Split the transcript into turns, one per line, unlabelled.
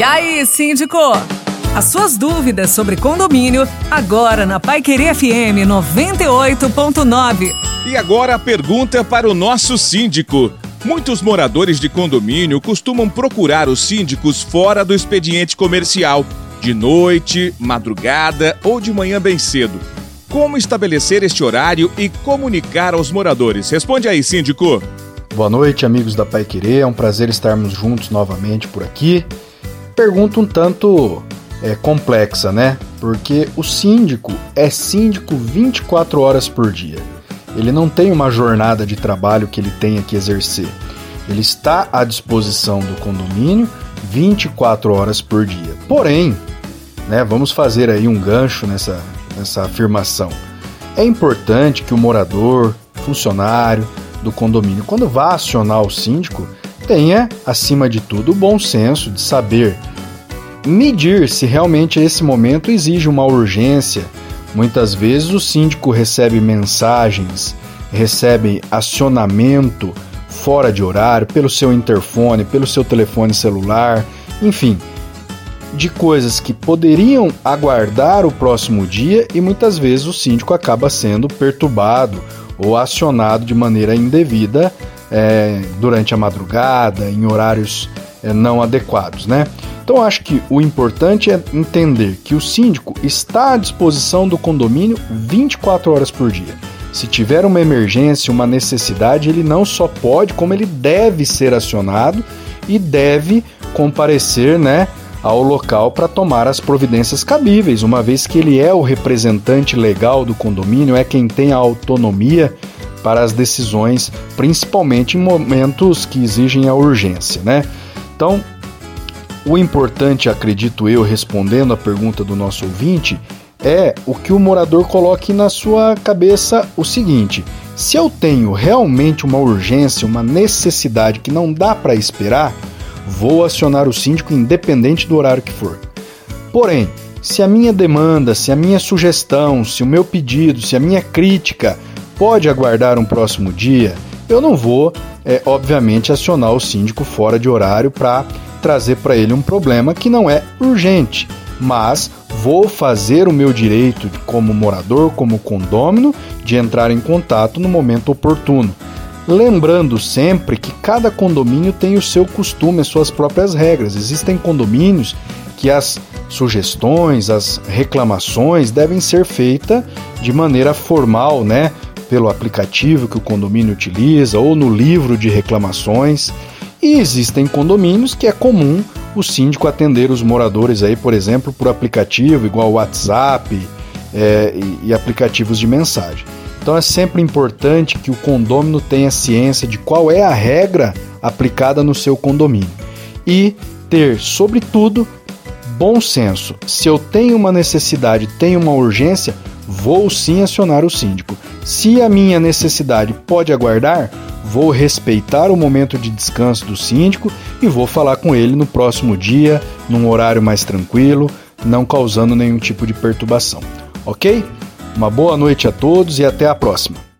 E aí, síndico? As suas dúvidas sobre condomínio, agora na Pai Querer FM 98.9.
E agora a pergunta para o nosso síndico. Muitos moradores de condomínio costumam procurar os síndicos fora do expediente comercial, de noite, madrugada ou de manhã bem cedo. Como estabelecer este horário e comunicar aos moradores? Responde aí, síndico.
Boa noite, amigos da Pai Querer. É um prazer estarmos juntos novamente por aqui. Pergunta um tanto é, complexa, né? Porque o síndico é síndico 24 horas por dia. Ele não tem uma jornada de trabalho que ele tenha que exercer. Ele está à disposição do condomínio 24 horas por dia. Porém, né, vamos fazer aí um gancho nessa, nessa afirmação. É importante que o morador, funcionário do condomínio, quando vá acionar o síndico, tenha, acima de tudo, o bom senso de saber medir se realmente esse momento exige uma urgência. Muitas vezes o síndico recebe mensagens, recebe acionamento fora de horário, pelo seu interfone, pelo seu telefone celular, enfim, de coisas que poderiam aguardar o próximo dia e muitas vezes o síndico acaba sendo perturbado ou acionado de maneira indevida é, durante a madrugada, em horários é, não adequados, né? Então acho que o importante é entender que o síndico está à disposição do condomínio 24 horas por dia. Se tiver uma emergência, uma necessidade, ele não só pode, como ele deve ser acionado e deve comparecer, né, ao local para tomar as providências cabíveis, uma vez que ele é o representante legal do condomínio, é quem tem a autonomia para as decisões, principalmente em momentos que exigem a urgência, né? Então, o importante, acredito eu, respondendo a pergunta do nosso ouvinte, é o que o morador coloque na sua cabeça o seguinte: se eu tenho realmente uma urgência, uma necessidade que não dá para esperar, vou acionar o síndico independente do horário que for. Porém, se a minha demanda, se a minha sugestão, se o meu pedido, se a minha crítica pode aguardar um próximo dia, eu não vou, é, obviamente, acionar o síndico fora de horário para trazer para ele um problema que não é urgente, mas vou fazer o meu direito como morador, como condômino, de entrar em contato no momento oportuno. Lembrando sempre que cada condomínio tem o seu costume, as suas próprias regras. Existem condomínios que as sugestões, as reclamações devem ser feitas de maneira formal, né? Pelo aplicativo que o condomínio utiliza ou no livro de reclamações. E existem condomínios que é comum o síndico atender os moradores aí, por exemplo, por aplicativo, igual WhatsApp é, e, e aplicativos de mensagem. Então é sempre importante que o condômino tenha ciência de qual é a regra aplicada no seu condomínio e ter, sobretudo, bom senso. Se eu tenho uma necessidade, tenho uma urgência, vou sim acionar o síndico. Se a minha necessidade pode aguardar, vou respeitar o momento de descanso do síndico e vou falar com ele no próximo dia, num horário mais tranquilo, não causando nenhum tipo de perturbação. Ok? Uma boa noite a todos e até a próxima.